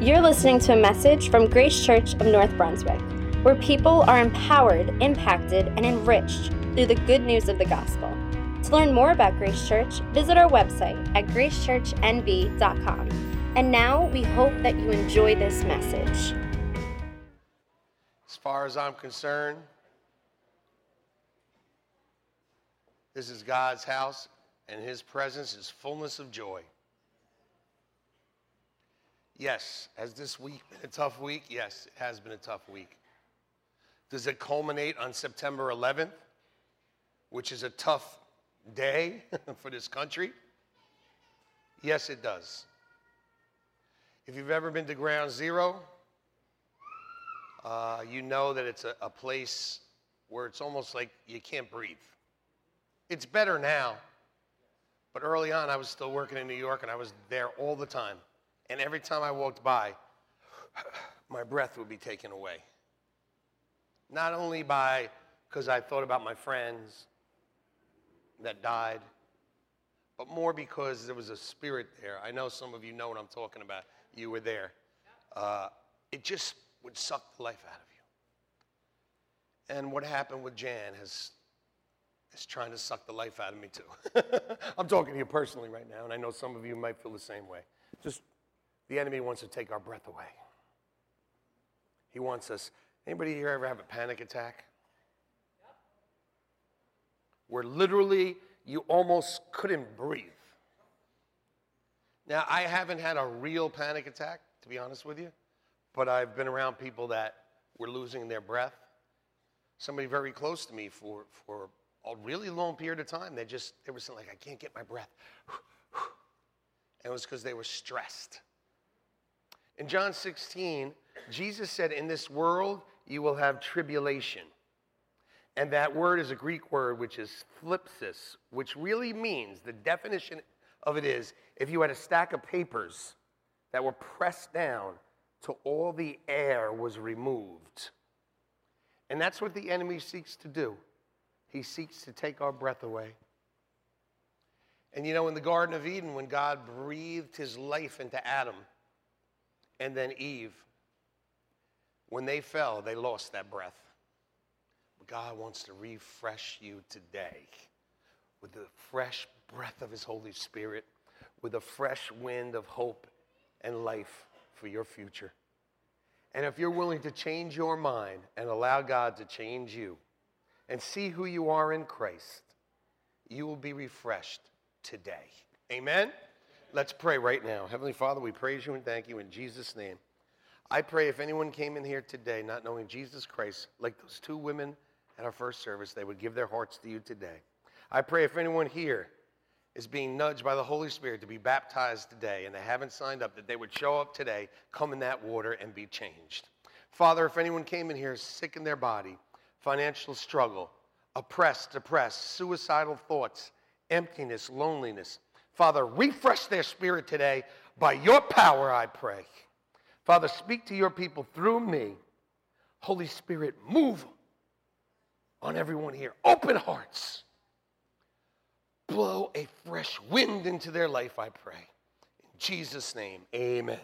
You're listening to a message from Grace Church of North Brunswick, where people are empowered, impacted, and enriched through the good news of the gospel. To learn more about Grace Church, visit our website at gracechurchnb.com. And now we hope that you enjoy this message. As far as I'm concerned, this is God's house, and His presence is fullness of joy. Yes, has this week been a tough week? Yes, it has been a tough week. Does it culminate on September 11th, which is a tough day for this country? Yes, it does. If you've ever been to Ground Zero, uh, you know that it's a, a place where it's almost like you can't breathe. It's better now, but early on, I was still working in New York and I was there all the time. And every time I walked by, my breath would be taken away. Not only by because I thought about my friends that died, but more because there was a spirit there. I know some of you know what I'm talking about. You were there. Uh, it just would suck the life out of you. And what happened with Jan has is trying to suck the life out of me too. I'm talking to you personally right now, and I know some of you might feel the same way. Just the enemy wants to take our breath away. He wants us. Anybody here ever have a panic attack? Where literally you almost couldn't breathe. Now, I haven't had a real panic attack, to be honest with you, but I've been around people that were losing their breath. Somebody very close to me for, for a really long period of time, they just, they were saying, like, I can't get my breath. And it was because they were stressed. In John 16, Jesus said, In this world you will have tribulation. And that word is a Greek word which is thlipsis, which really means the definition of it is if you had a stack of papers that were pressed down till all the air was removed. And that's what the enemy seeks to do. He seeks to take our breath away. And you know, in the Garden of Eden, when God breathed his life into Adam, and then Eve, when they fell, they lost that breath. But God wants to refresh you today with the fresh breath of His Holy Spirit, with a fresh wind of hope and life for your future. And if you're willing to change your mind and allow God to change you and see who you are in Christ, you will be refreshed today. Amen? Let's pray right now. Heavenly Father, we praise you and thank you in Jesus' name. I pray if anyone came in here today not knowing Jesus Christ, like those two women at our first service, they would give their hearts to you today. I pray if anyone here is being nudged by the Holy Spirit to be baptized today and they haven't signed up, that they would show up today, come in that water, and be changed. Father, if anyone came in here sick in their body, financial struggle, oppressed, depressed, suicidal thoughts, emptiness, loneliness, Father, refresh their spirit today. By your power, I pray. Father, speak to your people through me. Holy Spirit, move on everyone here. Open hearts. Blow a fresh wind into their life, I pray. In Jesus' name, amen.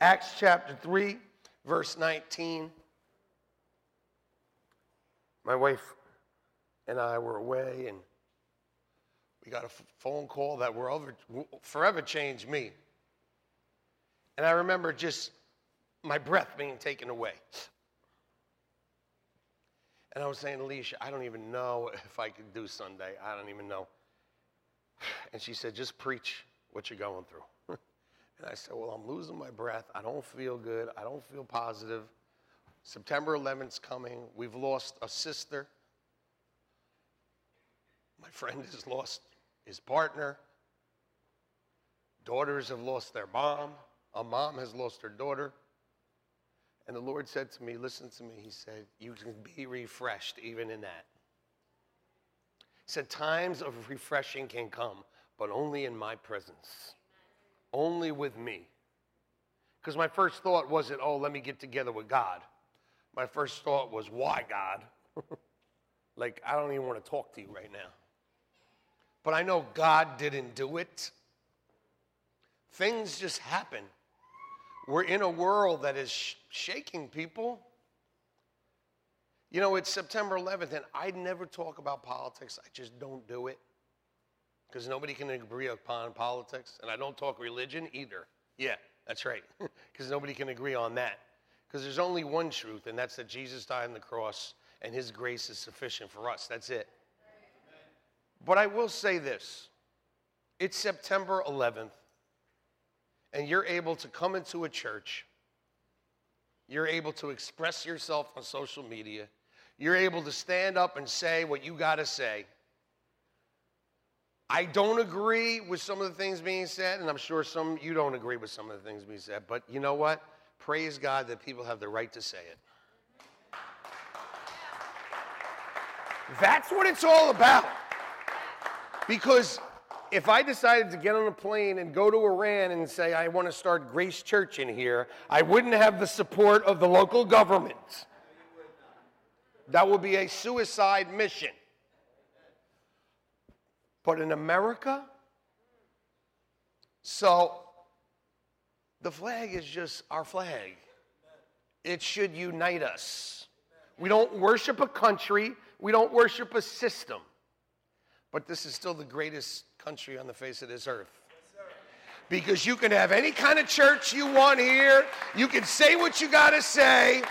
Acts chapter 3, verse 19. My wife and I were away, and we got a phone call that will over, forever changed me. And I remember just my breath being taken away. And I was saying, Alicia, I don't even know if I could do Sunday. I don't even know. And she said, just preach what you're going through. and I said, well, I'm losing my breath. I don't feel good. I don't feel positive. September 11th's coming. We've lost a sister. My friend has lost his partner. Daughters have lost their mom. A mom has lost her daughter. And the Lord said to me, Listen to me. He said, You can be refreshed even in that. He said, Times of refreshing can come, but only in my presence, only with me. Because my first thought wasn't, Oh, let me get together with God. My first thought was, Why, God? like, I don't even want to talk to you right now but I know God didn't do it. Things just happen. We're in a world that is sh- shaking people. You know, it's September 11th, and I never talk about politics. I just don't do it because nobody can agree upon politics, and I don't talk religion either. Yeah, that's right, because nobody can agree on that. Because there's only one truth, and that's that Jesus died on the cross, and his grace is sufficient for us. That's it. But I will say this it's September 11th, and you're able to come into a church, you're able to express yourself on social media, you're able to stand up and say what you got to say. I don't agree with some of the things being said, and I'm sure some you don't agree with some of the things being said, but you know what? Praise God that people have the right to say it. That's what it's all about. Because if I decided to get on a plane and go to Iran and say, I want to start Grace Church in here, I wouldn't have the support of the local government. That would be a suicide mission. But in America, so the flag is just our flag. It should unite us. We don't worship a country, we don't worship a system. But this is still the greatest country on the face of this earth. Because you can have any kind of church you want here, you can say what you got to say,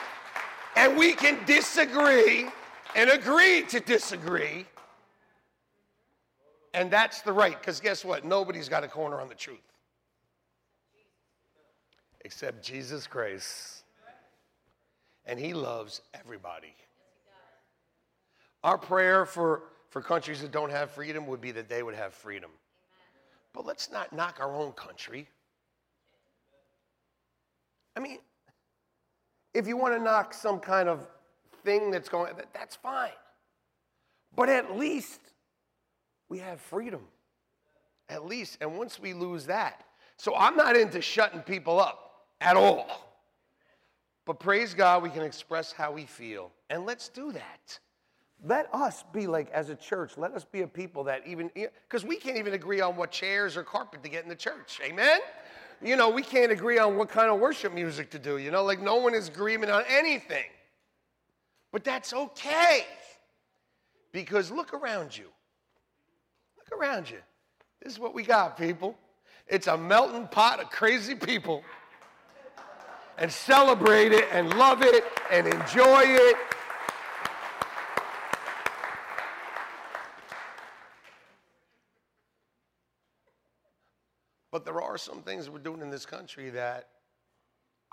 and we can disagree and agree to disagree and that's the right, because guess what? Nobody's got a corner on the truth. Except Jesus Christ. And he loves everybody. Our prayer for, for countries that don't have freedom would be that they would have freedom. But let's not knock our own country. I mean, if you want to knock some kind of thing that's going, that's fine. But at least we have freedom. At least. And once we lose that, so I'm not into shutting people up at all. But praise God, we can express how we feel. And let's do that. Let us be like, as a church, let us be a people that even, because we can't even agree on what chairs or carpet to get in the church. Amen? You know, we can't agree on what kind of worship music to do. You know, like no one is agreement on anything. But that's okay. Because look around you. Look around you. This is what we got, people. It's a melting pot of crazy people. And celebrate it and love it and enjoy it. But there are some things we're doing in this country that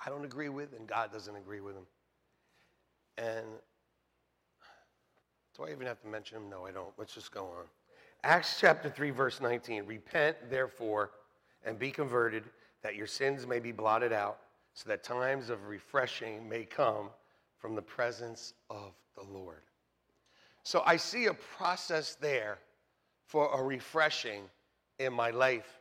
I don't agree with and God doesn't agree with them. And do I even have to mention them? No, I don't. Let's just go on. Acts chapter 3, verse 19 Repent, therefore, and be converted, that your sins may be blotted out, so that times of refreshing may come from the presence of the Lord. So I see a process there for a refreshing in my life.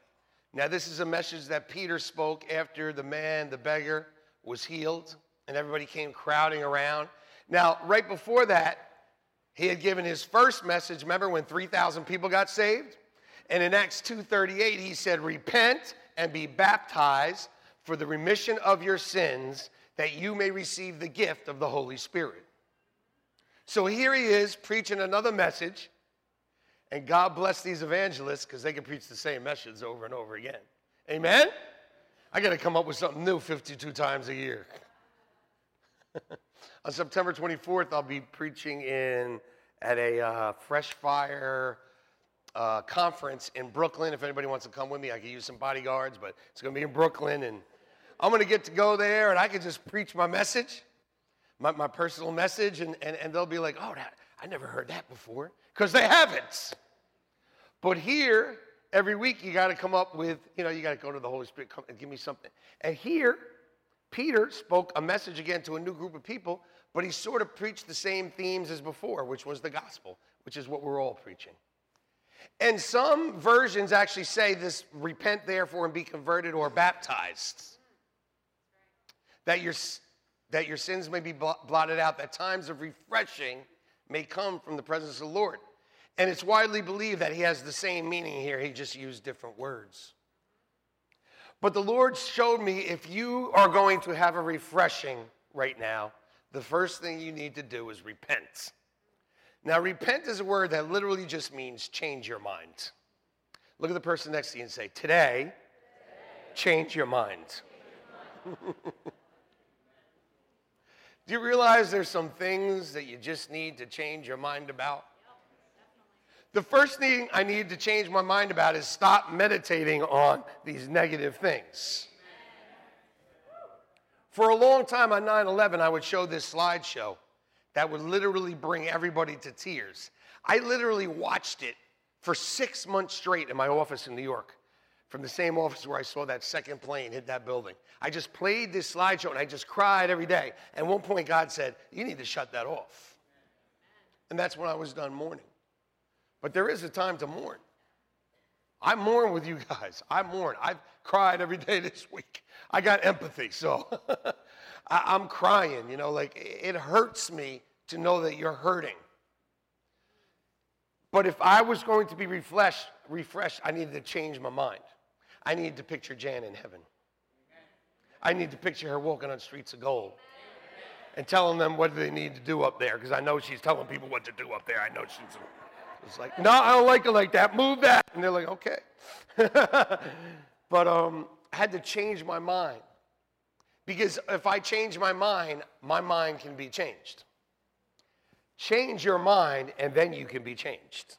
Now, this is a message that Peter spoke after the man, the beggar, was healed, and everybody came crowding around. Now, right before that, he had given his first message, remember when 3,000 people got saved? And in Acts 2:38 he said, "Repent and be baptized for the remission of your sins that you may receive the gift of the Holy Spirit." So here he is preaching another message. And God bless these evangelists because they can preach the same message over and over again. Amen? I got to come up with something new 52 times a year. On September 24th, I'll be preaching in at a uh, Fresh Fire uh, conference in Brooklyn. If anybody wants to come with me, I could use some bodyguards, but it's going to be in Brooklyn. And I'm going to get to go there and I can just preach my message, my, my personal message, and, and, and they'll be like, oh, that, I never heard that before, because they haven't. But here, every week, you got to come up with, you know, you got to go to the Holy Spirit, come and give me something. And here, Peter spoke a message again to a new group of people, but he sort of preached the same themes as before, which was the gospel, which is what we're all preaching. And some versions actually say this repent therefore and be converted or baptized. That your, that your sins may be blotted out, that times of refreshing may come from the presence of the Lord. And it's widely believed that he has the same meaning here, he just used different words. But the Lord showed me if you are going to have a refreshing right now, the first thing you need to do is repent. Now, repent is a word that literally just means change your mind. Look at the person next to you and say, Today, change your mind. Do you realize there's some things that you just need to change your mind about? The first thing I need to change my mind about is stop meditating on these negative things. For a long time on 9 11, I would show this slideshow that would literally bring everybody to tears. I literally watched it for six months straight in my office in New York, from the same office where I saw that second plane hit that building. I just played this slideshow and I just cried every day. At one point, God said, You need to shut that off. And that's when I was done mourning. But there is a time to mourn. I mourn with you guys. I mourn. I've cried every day this week. I got empathy, so I, am crying. You know, like it hurts me to know that you're hurting. But if I was going to be refreshed, refreshed, I needed to change my mind. I need to picture Jan in heaven. I need to picture her walking on streets of gold and telling them what they need to do up there because I know she's telling people what to do up there. I know she's. It's like, no, I don't like it like that. Move that. And they're like, okay. but um, I had to change my mind. Because if I change my mind, my mind can be changed. Change your mind, and then you can be changed.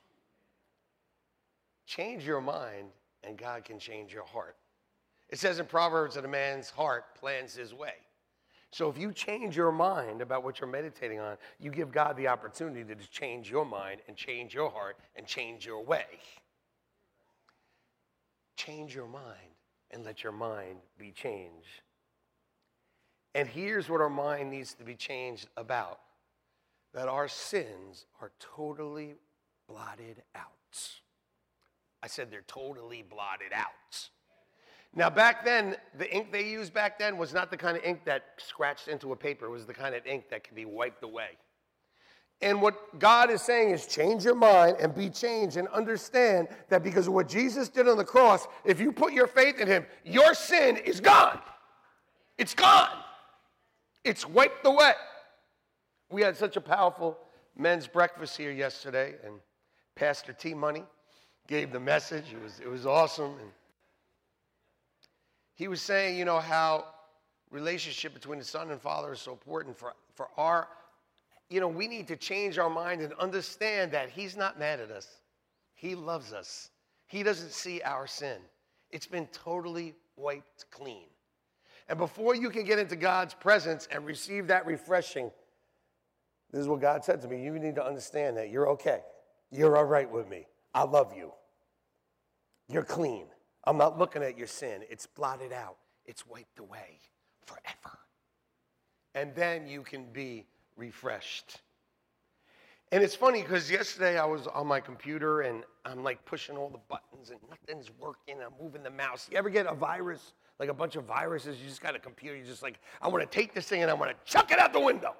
Change your mind, and God can change your heart. It says in Proverbs that a man's heart plans his way. So if you change your mind about what you're meditating on, you give God the opportunity to change your mind and change your heart and change your way. Change your mind and let your mind be changed. And here's what our mind needs to be changed about that our sins are totally blotted out. I said they're totally blotted out. Now, back then, the ink they used back then was not the kind of ink that scratched into a paper. It was the kind of ink that could be wiped away. And what God is saying is change your mind and be changed and understand that because of what Jesus did on the cross, if you put your faith in Him, your sin is gone. It's gone. It's wiped away. We had such a powerful men's breakfast here yesterday, and Pastor T Money gave the message. It was, it was awesome. And he was saying, you know, how relationship between the son and father is so important for, for our, you know, we need to change our mind and understand that he's not mad at us. He loves us. He doesn't see our sin. It's been totally wiped clean. And before you can get into God's presence and receive that refreshing, this is what God said to me. You need to understand that you're okay. You're all right with me. I love you. You're clean. I'm not looking at your sin. It's blotted out, it's wiped away forever. And then you can be refreshed. And it's funny because yesterday I was on my computer and I'm like pushing all the buttons and nothing's working. I'm moving the mouse. You ever get a virus, like a bunch of viruses? You just got a computer. You're just like, I want to take this thing and I want to chuck it out the window.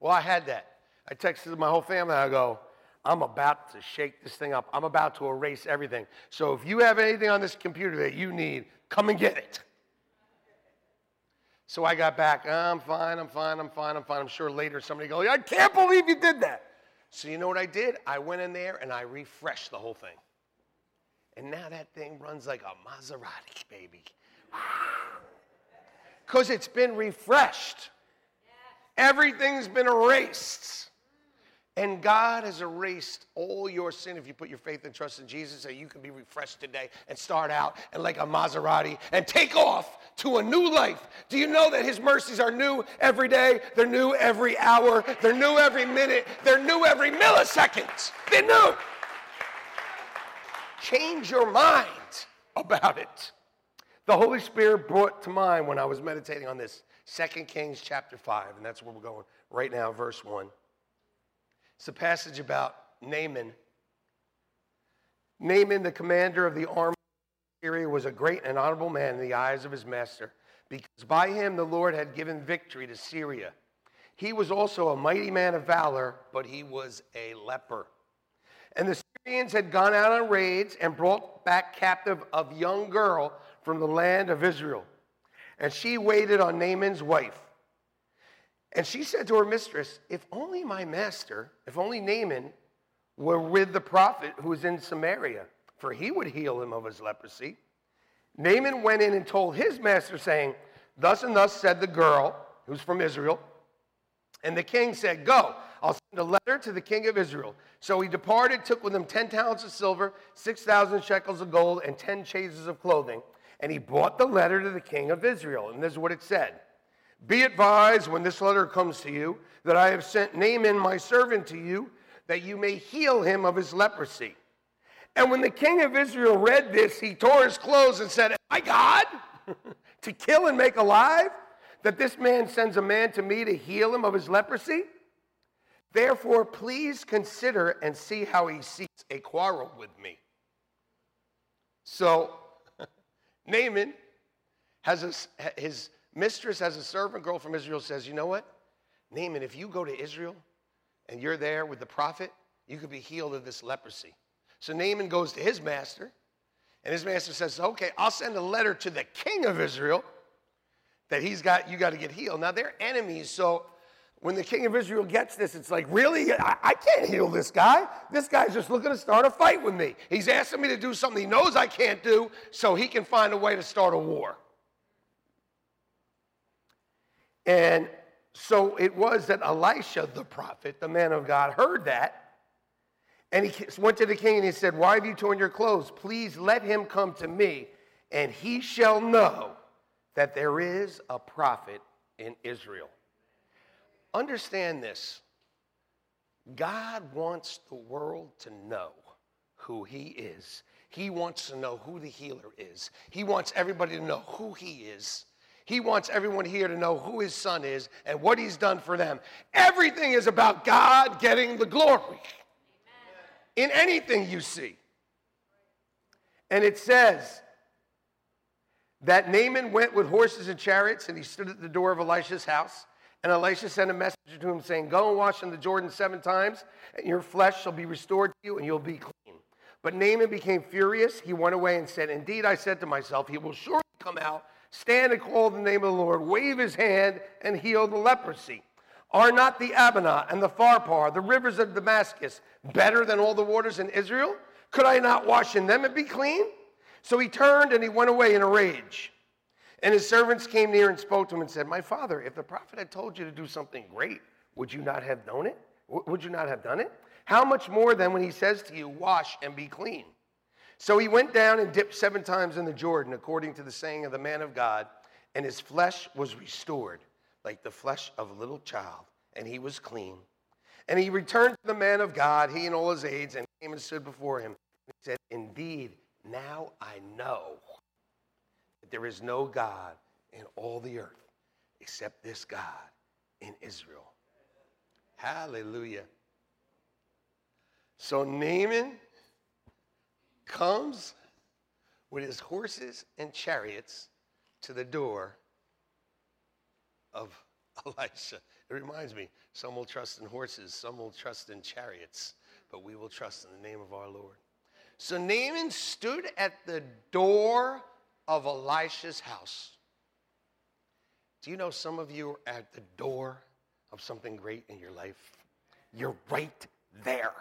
Well, I had that. I texted my whole family. I go, I'm about to shake this thing up. I'm about to erase everything. So if you have anything on this computer that you need, come and get it. So I got back. I'm fine, I'm fine, I'm fine, I'm fine. I'm sure later somebody goes, I can't believe you did that. So you know what I did? I went in there and I refreshed the whole thing. And now that thing runs like a Maserati, baby. Because it's been refreshed. Everything's been erased. And God has erased all your sin if you put your faith and trust in Jesus, so you can be refreshed today and start out and like a Maserati and take off to a new life. Do you know that His mercies are new every day? They're new every hour. They're new every minute. They're new every millisecond. They're new. Change your mind about it. The Holy Spirit brought to mind when I was meditating on this, 2 Kings chapter 5, and that's where we're going right now, verse 1. It's a passage about Naaman. Naaman, the commander of the army of Syria, was a great and honorable man in the eyes of his master, because by him the Lord had given victory to Syria. He was also a mighty man of valor, but he was a leper. And the Syrians had gone out on raids and brought back captive a young girl from the land of Israel. And she waited on Naaman's wife. And she said to her mistress, If only my master, if only Naaman were with the prophet who is in Samaria, for he would heal him of his leprosy. Naaman went in and told his master, saying, Thus and thus said the girl, who's from Israel. And the king said, Go, I'll send a letter to the king of Israel. So he departed, took with him 10 talents of silver, 6,000 shekels of gold, and 10 changes of clothing. And he brought the letter to the king of Israel. And this is what it said Be advised when this letter comes to you that I have sent Naaman, my servant, to you, that you may heal him of his leprosy. And when the king of Israel read this, he tore his clothes and said, My God? to kill and make alive? That this man sends a man to me to heal him of his leprosy? Therefore, please consider and see how he seeks a quarrel with me. So, Naaman has a, his mistress has a servant girl from Israel says, You know what? Naaman, if you go to Israel and you're there with the prophet, you could be healed of this leprosy. So Naaman goes to his master, and his master says, Okay, I'll send a letter to the king of Israel that he's got, you got to get healed. Now they're enemies, so when the king of Israel gets this, it's like, really? I, I, can't heal this guy. This guy's just looking to start a fight with me. He's asking me to do something he knows I can't do so he can find a way to start a war. And so it was that Elisha, the prophet, the man of God, heard that. And he went to the king and he said, Why have you torn your clothes? Please let him come to me, and he shall know that there is a prophet in Israel. Understand this God wants the world to know who He is. He wants to know who the healer is. He wants everybody to know who He is. He wants everyone here to know who His Son is and what He's done for them. Everything is about God getting the glory in anything you see. And it says, that Naaman went with horses and chariots, and he stood at the door of Elisha's house. And Elisha sent a messenger to him saying, Go and wash in the Jordan seven times, and your flesh shall be restored to you, and you'll be clean. But Naaman became furious. He went away and said, Indeed, I said to myself, He will surely come out, stand and call the name of the Lord, wave his hand, and heal the leprosy. Are not the Abana and the Pharpar, the rivers of Damascus, better than all the waters in Israel? Could I not wash in them and be clean? So he turned and he went away in a rage. And his servants came near and spoke to him and said, My father, if the prophet had told you to do something great, would you not have known it? Would you not have done it? How much more then when he says to you, Wash and be clean? So he went down and dipped seven times in the Jordan, according to the saying of the man of God, and his flesh was restored like the flesh of a little child, and he was clean. And he returned to the man of God, he and all his aides, and came and stood before him. And he said, Indeed, now I know that there is no God in all the earth except this God in Israel. Hallelujah. So Naaman comes with his horses and chariots to the door of Elisha. It reminds me, some will trust in horses, some will trust in chariots, but we will trust in the name of our Lord. So Naaman stood at the door of Elisha's house. Do you know some of you are at the door of something great in your life? You're right there.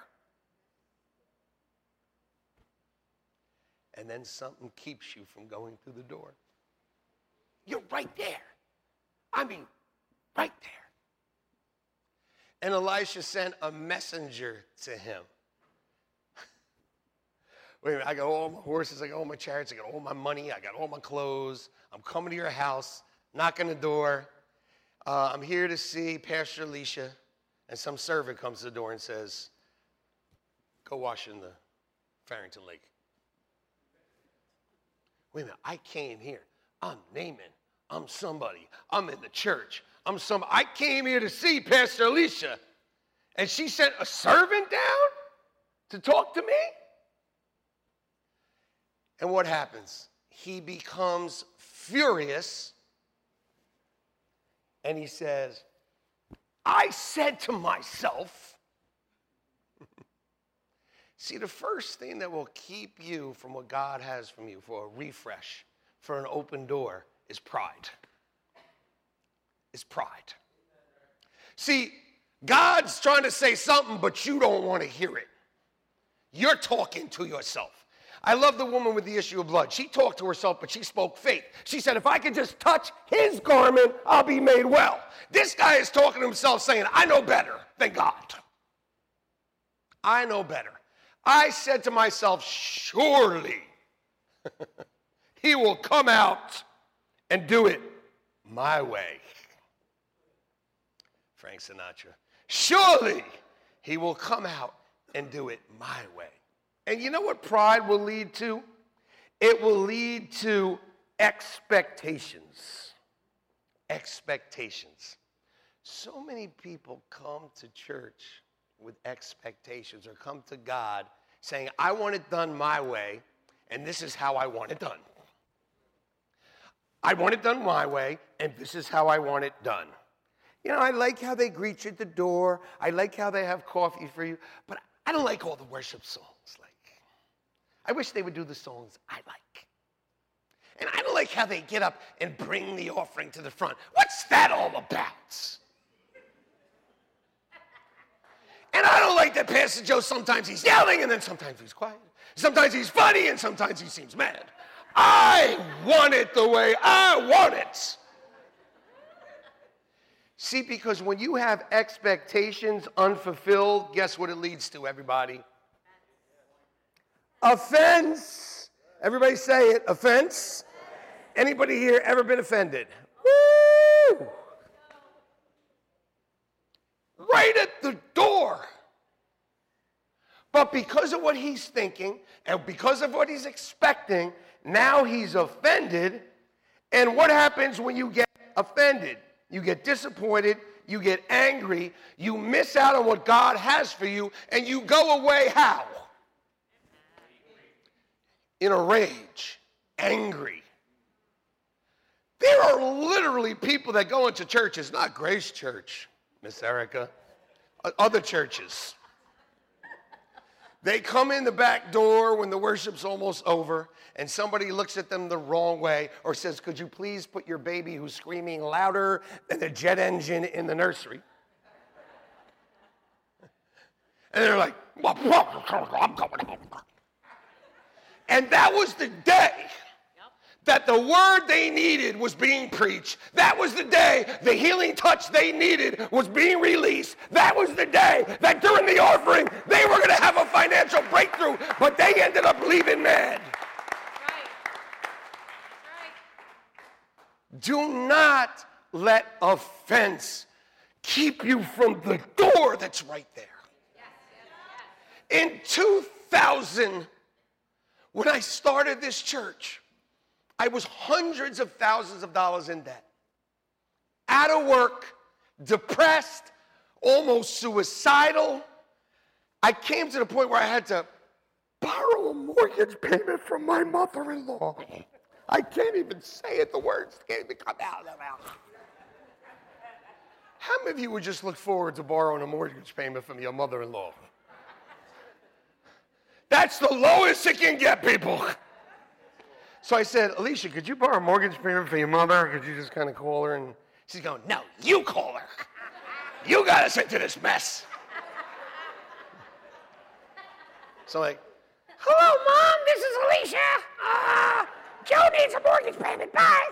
And then something keeps you from going through the door. You're right there. I mean, right there. And Elisha sent a messenger to him wait a minute, I got all my horses, I got all my chariots, I got all my money, I got all my clothes. I'm coming to your house, knocking the door. Uh, I'm here to see Pastor Alicia. And some servant comes to the door and says, Go wash in the Farrington Lake. Wait a minute, I came here. I'm Naaman. I'm somebody. I'm in the church. I'm some. I came here to see Pastor Alicia. And she sent a servant down to talk to me? And what happens? He becomes furious and he says, I said to myself, See, the first thing that will keep you from what God has from you for a refresh, for an open door is pride. Is pride. See, God's trying to say something, but you don't want to hear it. You're talking to yourself. I love the woman with the issue of blood. She talked to herself, but she spoke faith. She said, If I could just touch his garment, I'll be made well. This guy is talking to himself, saying, I know better than God. I know better. I said to myself, Surely he will come out and do it my way. Frank Sinatra. Surely he will come out and do it my way. And you know what pride will lead to? It will lead to expectations. Expectations. So many people come to church with expectations or come to God saying, I want it done my way, and this is how I want it done. I want it done my way, and this is how I want it done. You know, I like how they greet you at the door. I like how they have coffee for you, but I don't like all the worship songs. Like, I wish they would do the songs I like. And I don't like how they get up and bring the offering to the front. What's that all about? And I don't like that Pastor Joe, sometimes he's yelling and then sometimes he's quiet. Sometimes he's funny and sometimes he seems mad. I want it the way I want it. See, because when you have expectations unfulfilled, guess what it leads to, everybody? Offense. Everybody say it. Offense. Anybody here ever been offended? Woo! Right at the door. But because of what he's thinking and because of what he's expecting, now he's offended. And what happens when you get offended? You get disappointed, you get angry, you miss out on what God has for you, and you go away how? In a rage, angry. There are literally people that go into churches, not Grace Church, Miss Erica, other churches. They come in the back door when the worship's almost over, and somebody looks at them the wrong way or says, Could you please put your baby who's screaming louder than the jet engine in the nursery? And they're like, I'm going. And that was the day that the word they needed was being preached. That was the day the healing touch they needed was being released. That was the day that during the offering they were going to have a financial breakthrough, but they ended up leaving mad. Do not let offense keep you from the door that's right there. In 2000, when I started this church, I was hundreds of thousands of dollars in debt, out of work, depressed, almost suicidal. I came to the point where I had to borrow a mortgage payment from my mother in law. I can't even say it, the words can't even come out of my mouth. How many of you would just look forward to borrowing a mortgage payment from your mother in law? That's the lowest it can get, people. So I said, Alicia, could you borrow a mortgage payment for your mother? Could you just kind of call her? And she's going, No, you call her. You got us into this mess. So I'm like, Hello, Mom, this is Alicia. Uh, Joe needs a mortgage payment. Bye.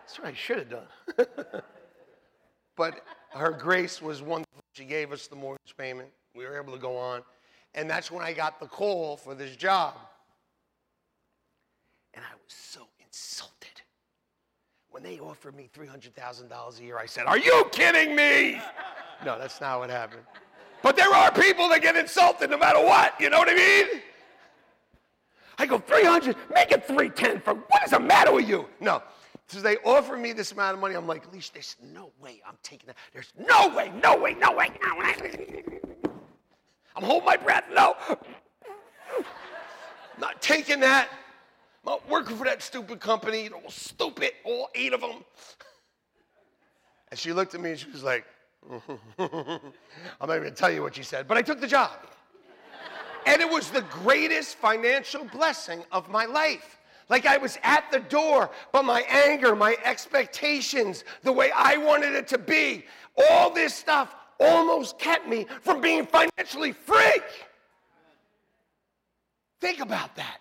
That's what I should have done. but her grace was wonderful. She gave us the mortgage payment. We were able to go on. And that's when I got the call for this job. And I was so insulted. When they offered me $300,000 a year, I said, Are you kidding me? No, that's not what happened. But there are people that get insulted no matter what. You know what I mean? I go, 300, make it 310 for what is the matter with you? No. So they offer me this amount of money. I'm like, Leash, there's no way I'm taking that. There's no way, no way, no way, no way. I'm holding my breath. No. Not taking that. Not working for that stupid company. All stupid, all eight of them. And she looked at me and she was like, I'm not even gonna tell you what she said, but I took the job. and it was the greatest financial blessing of my life. Like I was at the door, but my anger, my expectations, the way I wanted it to be, all this stuff almost kept me from being financially free. Think about that.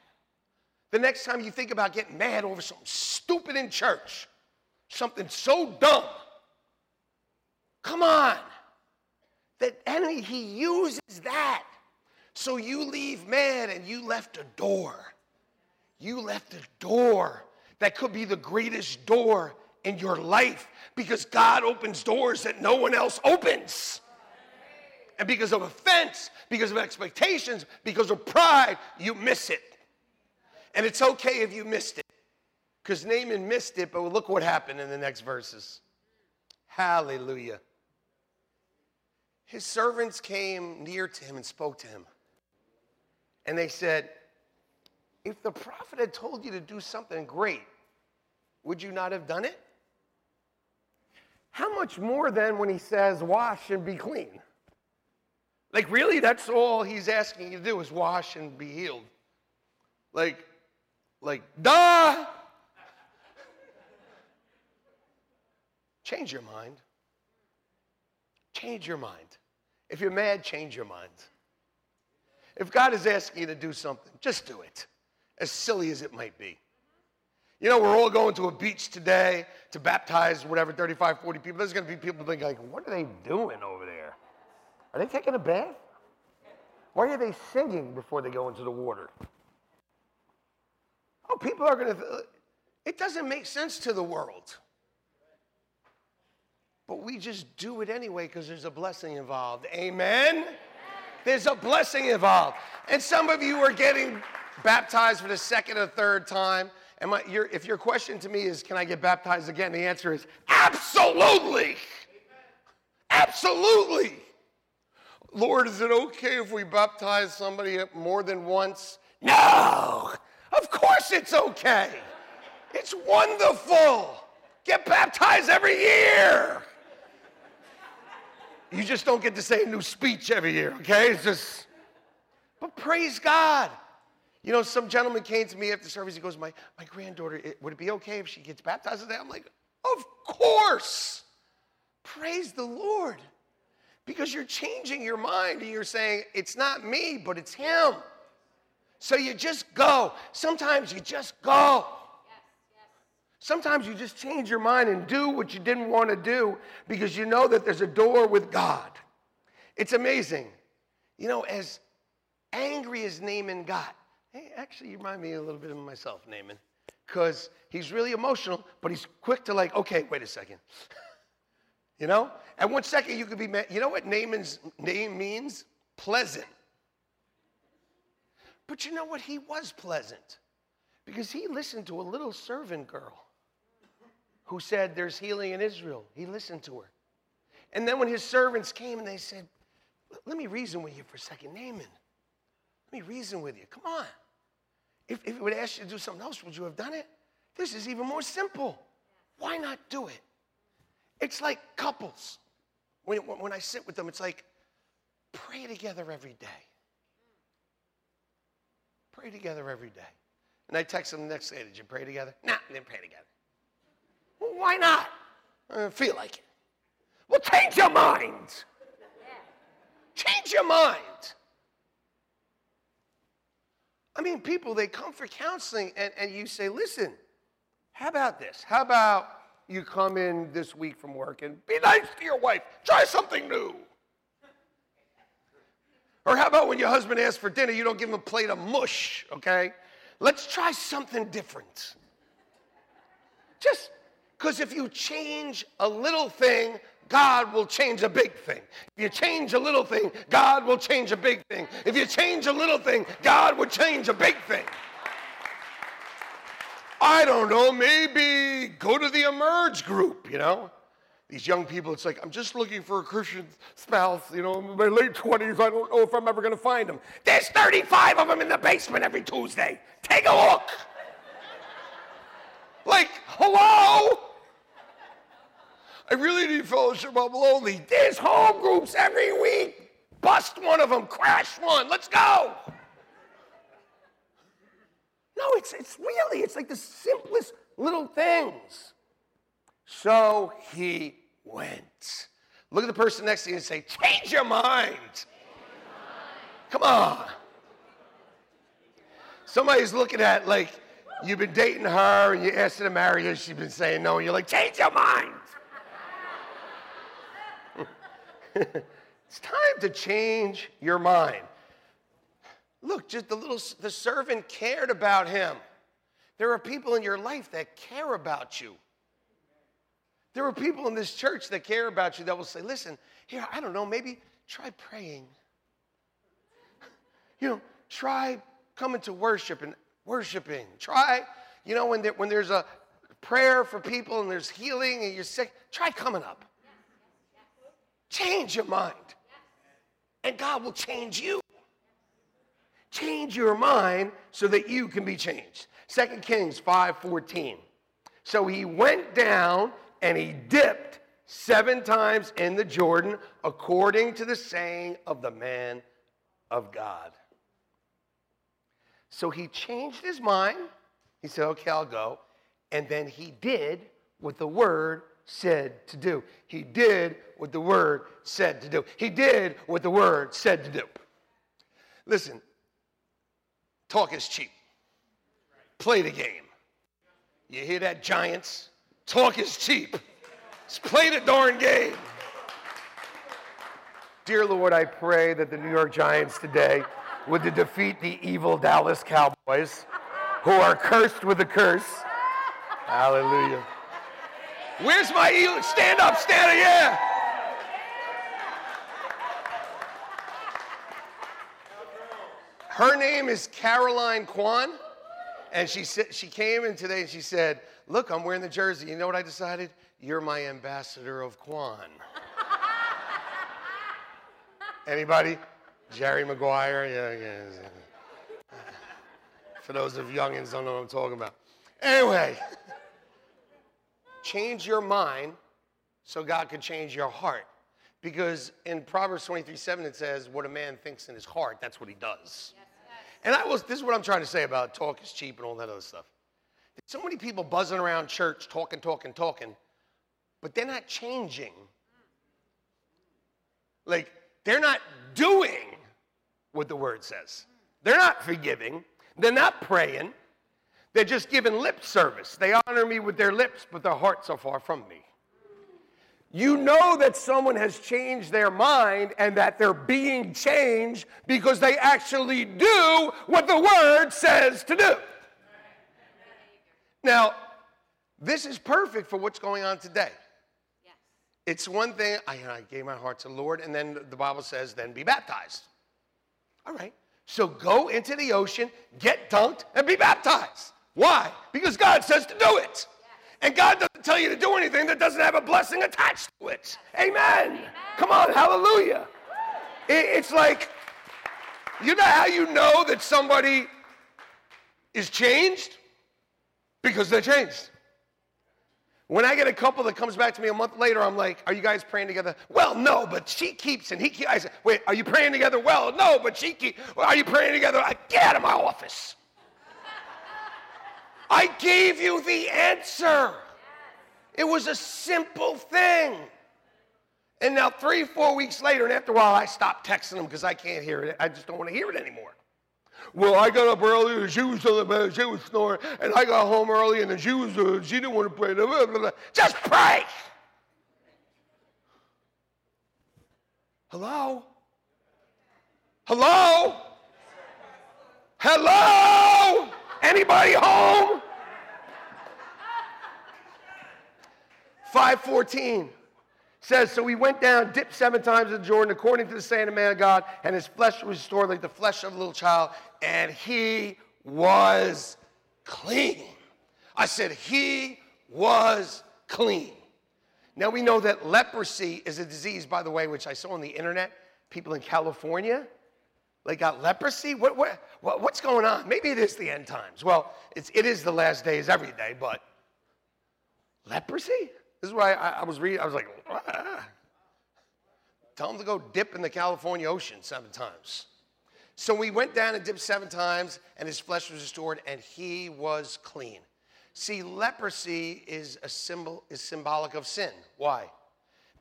The next time you think about getting mad over something stupid in church, something so dumb, come on. That enemy, he uses that. So you leave mad and you left a door. You left a door that could be the greatest door in your life because God opens doors that no one else opens. And because of offense, because of expectations, because of pride, you miss it. And it's okay if you missed it. Because Naaman missed it, but look what happened in the next verses. Hallelujah. His servants came near to him and spoke to him. And they said, If the prophet had told you to do something great, would you not have done it? How much more then when he says, Wash and be clean? Like, really, that's all he's asking you to do is wash and be healed. Like, like, duh! Change your mind. Change your mind. If you're mad, change your mind. If God is asking you to do something, just do it, as silly as it might be. You know, we're all going to a beach today to baptize whatever, 35, 40 people. There's going to be people thinking, like, what are they doing over there? Are they taking a bath? Why are they singing before they go into the water? Oh, people are going to, it doesn't make sense to the world. But we just do it anyway because there's a blessing involved. Amen? There's a blessing involved. And some of you are getting baptized for the second or third time. And my, your, if your question to me is, can I get baptized again? The answer is absolutely. Absolutely. Lord, is it okay if we baptize somebody more than once? No, of course it's okay. It's wonderful. Get baptized every year. You just don't get to say a new speech every year, okay? It's just, but praise God. You know, some gentleman came to me after service. He goes, My, my granddaughter, it, would it be okay if she gets baptized today? I'm like, Of course. Praise the Lord. Because you're changing your mind and you're saying, It's not me, but it's Him. So you just go. Sometimes you just go. Sometimes you just change your mind and do what you didn't want to do because you know that there's a door with God. It's amazing. You know, as angry as Naaman got, hey, actually, you remind me a little bit of myself, Naaman, because he's really emotional, but he's quick to, like, okay, wait a second. you know? At one second, you could be mad. You know what Naaman's name means? Pleasant. But you know what? He was pleasant because he listened to a little servant girl who said, There's healing in Israel. He listened to her. And then when his servants came and they said, Let me reason with you for a second, Naaman. Let me reason with you. Come on. If, if it would ask you to do something else, would you have done it? This is even more simple. Why not do it? It's like couples. When, when I sit with them, it's like pray together every day. Pray together every day. And I text them the next day, did you pray together? Nah, we didn't pray together. Well, why not? I don't feel like it. Well, change your mind. Change your mind. I mean, people, they come for counseling and, and you say, listen, how about this? How about you come in this week from work and be nice to your wife? Try something new. Or how about when your husband asks for dinner, you don't give him a plate of mush, okay? Let's try something different. Just because if you change a little thing, God will change a big thing. If you change a little thing, God will change a big thing. If you change a little thing, God will change a big thing. I don't know, maybe go to the Emerge group, you know? These young people, it's like, I'm just looking for a Christian spouse, you know, in my late 20s, I don't know if I'm ever gonna find them. There's 35 of them in the basement every Tuesday. Take a look. like, hello? I really need fellowship. I'm lonely. There's home groups every week. Bust one of them, crash one. Let's go. No, it's, it's really, it's like the simplest little things. So he went. Look at the person next to you and say, Change your mind. Come on. Somebody's looking at like you've been dating her and you asked her to marry her, she's been saying no, and you're like, change your mind. it's time to change your mind. Look, just the little the servant cared about him. There are people in your life that care about you. There are people in this church that care about you that will say, listen, here, I don't know, maybe try praying. You know, try coming to worship and worshiping. Try, you know, when, there, when there's a prayer for people and there's healing and you're sick, try coming up. Change your mind. And God will change you. Change your mind so that you can be changed. 2 Kings 5:14. So he went down and he dipped seven times in the Jordan according to the saying of the man of God. So he changed his mind. He said, okay, I'll go. And then he did what the word said to do. He did what the word said to do. He did what the word said to do. Listen, talk is cheap. Play the game. You hear that, Giants? Talk is cheap. Let's play the darn game. Dear Lord, I pray that the New York Giants today would defeat the evil Dallas Cowboys, who are cursed with a curse. Hallelujah. Where's my evil? Stand up, stand up, yeah. Her name is Caroline Kwan, and she said she came in today and she said, "Look, I'm wearing the jersey. You know what I decided? You're my ambassador of Kwan." Anybody? Jerry Maguire. Yeah, yeah. For those of youngins don't know what I'm talking about. Anyway, change your mind so God can change your heart. Because in Proverbs 23 7, it says, What a man thinks in his heart, that's what he does. Yes, yes. And I was, this is what I'm trying to say about talk is cheap and all that other stuff. There's so many people buzzing around church, talking, talking, talking, but they're not changing. Like, they're not doing what the word says. They're not forgiving, they're not praying, they're just giving lip service. They honor me with their lips, but their hearts are far from me. You know that someone has changed their mind and that they're being changed because they actually do what the word says to do. Now, this is perfect for what's going on today. Yes. It's one thing, I, I gave my heart to the Lord, and then the Bible says, then be baptized. All right. So go into the ocean, get dunked, and be baptized. Why? Because God says to do it. And God doesn't tell you to do anything that doesn't have a blessing attached to it. Amen. Amen. Come on, hallelujah. It, it's like, you know how you know that somebody is changed? Because they're changed. When I get a couple that comes back to me a month later, I'm like, Are you guys praying together? Well, no, but she keeps and he keeps. I said, Wait, are you praying together? Well, no, but she keeps. Well, are you praying together? I, get out of my office. I gave you the answer. It was a simple thing. And now, three, four weeks later, and after a while, I stopped texting them because I can't hear it. I just don't want to hear it anymore. Well, I got up early and she was still in bed, she was snoring, and I got home early and she was, uh, she didn't want to pray. Just pray! Hello? Hello? Hello? Anybody home? 514 says, So he went down, dipped seven times in Jordan, according to the saying of man of God, and his flesh was restored like the flesh of a little child, and he was clean. I said, He was clean. Now we know that leprosy is a disease, by the way, which I saw on the internet. People in California, they got leprosy. What, what, what, what's going on? Maybe it is the end times. Well, it's, it is the last days every day, but leprosy? This is why I, I was reading, I was like, ah. tell them to go dip in the California Ocean seven times. So we went down and dipped seven times, and his flesh was restored, and he was clean. See, leprosy is a symbol is symbolic of sin. Why?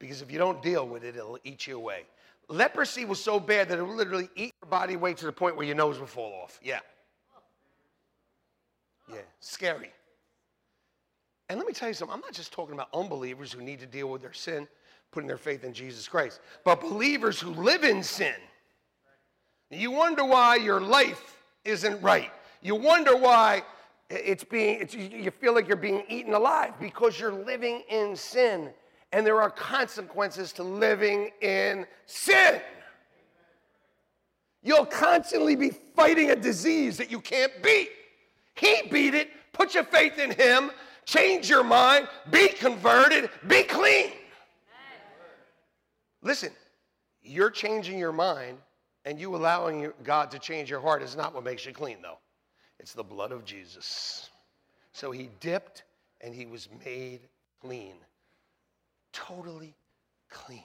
Because if you don't deal with it, it'll eat you away. Leprosy was so bad that it would literally eat your body weight to the point where your nose would fall off. Yeah. Yeah, scary. And let me tell you something, I'm not just talking about unbelievers who need to deal with their sin, putting their faith in Jesus Christ, but believers who live in sin. You wonder why your life isn't right. You wonder why it's being, it's, you feel like you're being eaten alive because you're living in sin. And there are consequences to living in sin. You'll constantly be fighting a disease that you can't beat. He beat it. Put your faith in Him. Change your mind. Be converted. Be clean. Listen, you're changing your mind and you allowing God to change your heart is not what makes you clean, though. It's the blood of Jesus. So he dipped and he was made clean. Totally clean.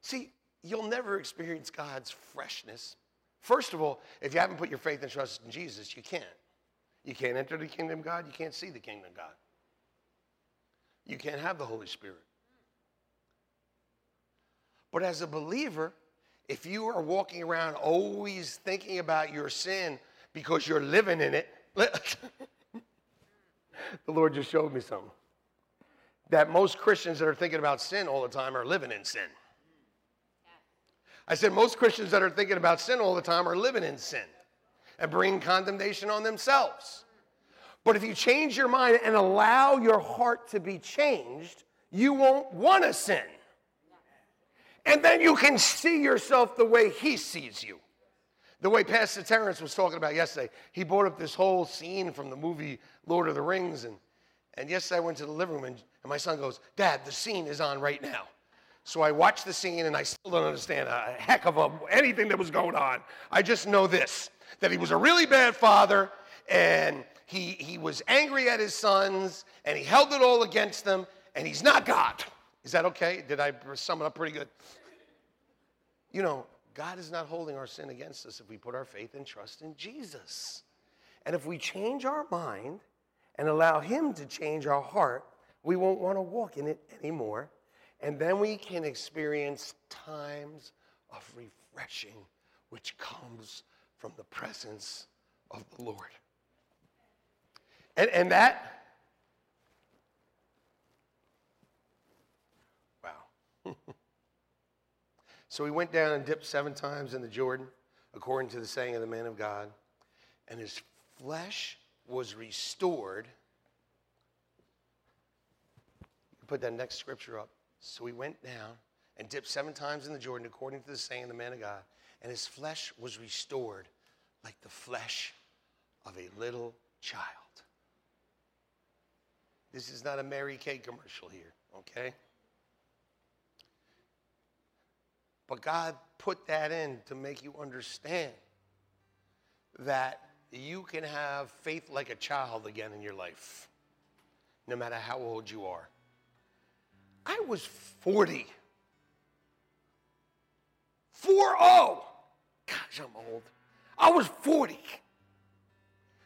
See, you'll never experience God's freshness. First of all, if you haven't put your faith and trust in Jesus, you can't. You can't enter the kingdom of God, you can't see the kingdom of God. You can't have the Holy Spirit. But as a believer, if you are walking around always thinking about your sin because you're living in it, the Lord just showed me something. That most Christians that are thinking about sin all the time are living in sin. I said, most Christians that are thinking about sin all the time are living in sin and bringing condemnation on themselves. But if you change your mind and allow your heart to be changed, you won't want to sin. And then you can see yourself the way he sees you. The way Pastor Terrence was talking about yesterday, he brought up this whole scene from the movie Lord of the Rings. And, and yesterday I went to the living room and, and my son goes, Dad, the scene is on right now. So I watched the scene and I still don't understand a heck of a, anything that was going on. I just know this that he was a really bad father and he, he was angry at his sons and he held it all against them and he's not God. Is that okay? Did I sum it up pretty good? You know, God is not holding our sin against us if we put our faith and trust in Jesus. And if we change our mind and allow Him to change our heart, we won't want to walk in it anymore. And then we can experience times of refreshing, which comes from the presence of the Lord. And, and that Wow. so he went down and dipped seven times in the Jordan, according to the saying of the man of God, and his flesh was restored. Put that next scripture up. So he went down and dipped seven times in the Jordan, according to the saying of the man of God, and his flesh was restored like the flesh of a little child. This is not a Mary Kay commercial here, okay? But God put that in to make you understand that you can have faith like a child again in your life, no matter how old you are. I was 40. 4 0. Gosh, I'm old. I was 40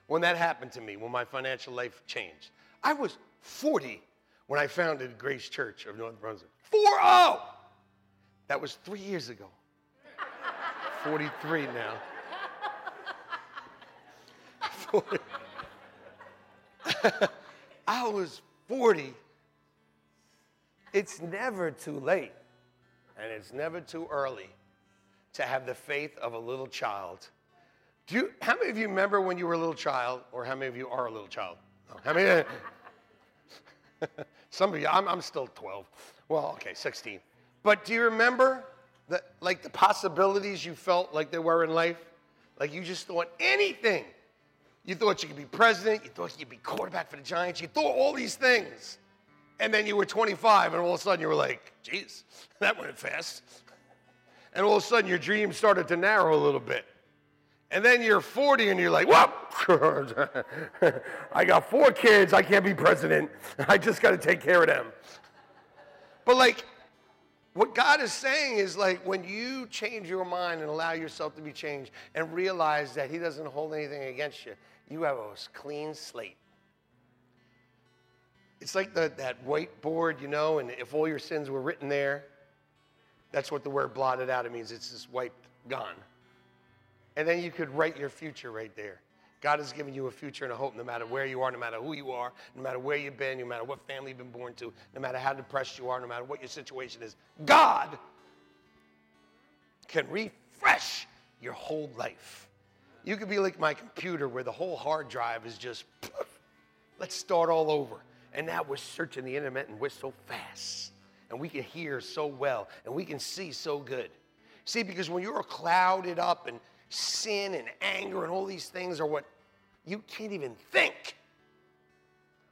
when that happened to me, when my financial life changed. I was 40 when I founded Grace Church of North Brunswick. 4 0. That was three years ago. 43 now. 40. I was 40. It's never too late, and it's never too early to have the faith of a little child. Do you, how many of you remember when you were a little child, or how many of you are a little child? How many? Some of you, I'm, I'm still 12. Well, okay, 16. But do you remember the, like the possibilities you felt like there were in life? Like you just thought anything. You thought you could be president. You thought you'd be quarterback for the Giants. You thought all these things. And then you were 25, and all of a sudden you were like, geez, that went fast. And all of a sudden your dreams started to narrow a little bit. And then you're 40 and you're like, whoop, I got four kids. I can't be president. I just got to take care of them. But like, What God is saying is like when you change your mind and allow yourself to be changed and realize that He doesn't hold anything against you, you have a clean slate. It's like the, that whiteboard, you know, and if all your sins were written there, that's what the word blotted out. It means it's just wiped, gone. And then you could write your future right there. God has given you a future and a hope no matter where you are, no matter who you are, no matter where you've been, no matter what family you've been born to, no matter how depressed you are, no matter what your situation is. God can refresh your whole life. You could be like my computer where the whole hard drive is just, let's start all over. And now we're searching the internet and we're so fast. And we can hear so well and we can see so good. See, because when you're clouded up and sin and anger and all these things are what you can't even think.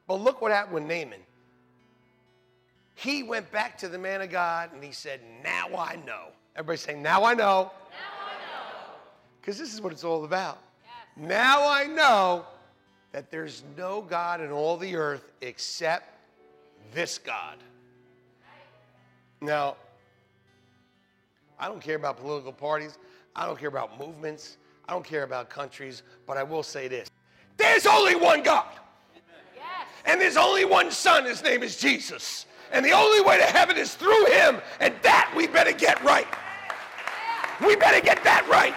But look what happened with Naaman. He went back to the man of God and he said, Now I know. Everybody say, Now I know. Because this is what it's all about. Yes. Now I know that there's no God in all the earth except this God. Now, I don't care about political parties. I don't care about movements. I don't care about countries. But I will say this there's only one God. Yes. And there's only one Son. His name is Jesus. And the only way to heaven is through him. And that we better get right. We better get that right.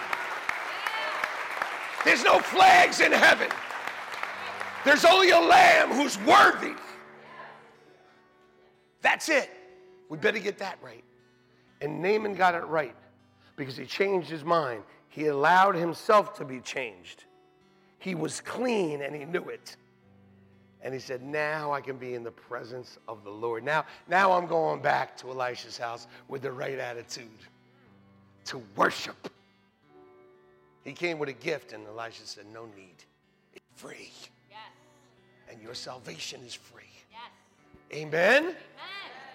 There's no flags in heaven. There's only a lamb who's worthy. That's it. We better get that right. And Naaman got it right because he changed his mind. He allowed himself to be changed. He was clean and he knew it. And he said, Now I can be in the presence of the Lord. Now, now I'm going back to Elisha's house with the right attitude to worship. He came with a gift, and Elisha said, No need. It's free. Yes. And your salvation is free. Yes. Amen? Amen.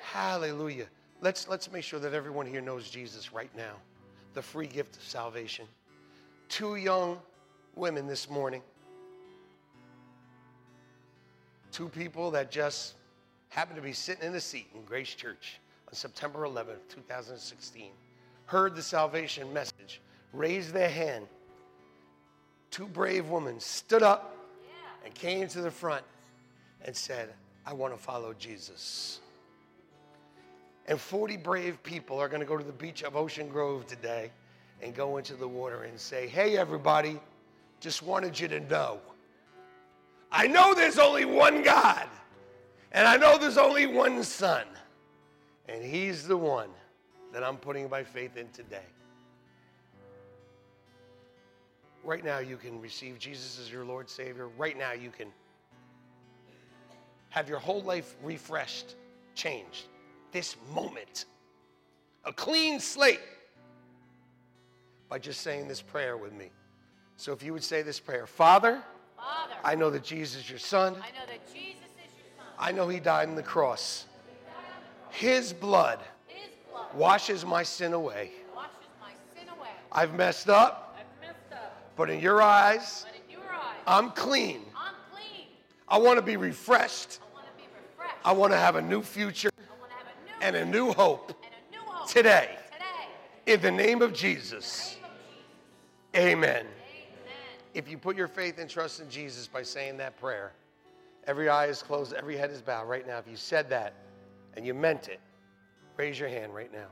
Hallelujah. Let's, let's make sure that everyone here knows Jesus right now the free gift of salvation. Two young women this morning, two people that just happened to be sitting in a seat in Grace Church on September 11th, 2016, heard the salvation message, raised their hand. Two brave women stood up and came to the front and said, I want to follow Jesus. And 40 brave people are going to go to the beach of Ocean Grove today and go into the water and say, Hey, everybody, just wanted you to know. I know there's only one God, and I know there's only one Son, and He's the one that I'm putting my faith in today. Right now, you can receive Jesus as your Lord Savior. Right now, you can have your whole life refreshed, changed this moment. A clean slate by just saying this prayer with me. So if you would say this prayer Father, Father I know that Jesus is your son. I know that Jesus is your son. I know he died on the cross. His blood, His blood washes my sin away. washes my sin away. I've messed up, I've messed up, but in your eyes, but in your eyes, I'm clean. I'm clean. I want to be refreshed. I want to be refreshed. I want to have a new future and a new hope a new hope today. today. In the name of Jesus. Name of Jesus. Amen. Amen. If you put your faith and trust in Jesus by saying that prayer, every eye is closed, every head is bowed right now. If you said that and you meant it, raise your hand right now.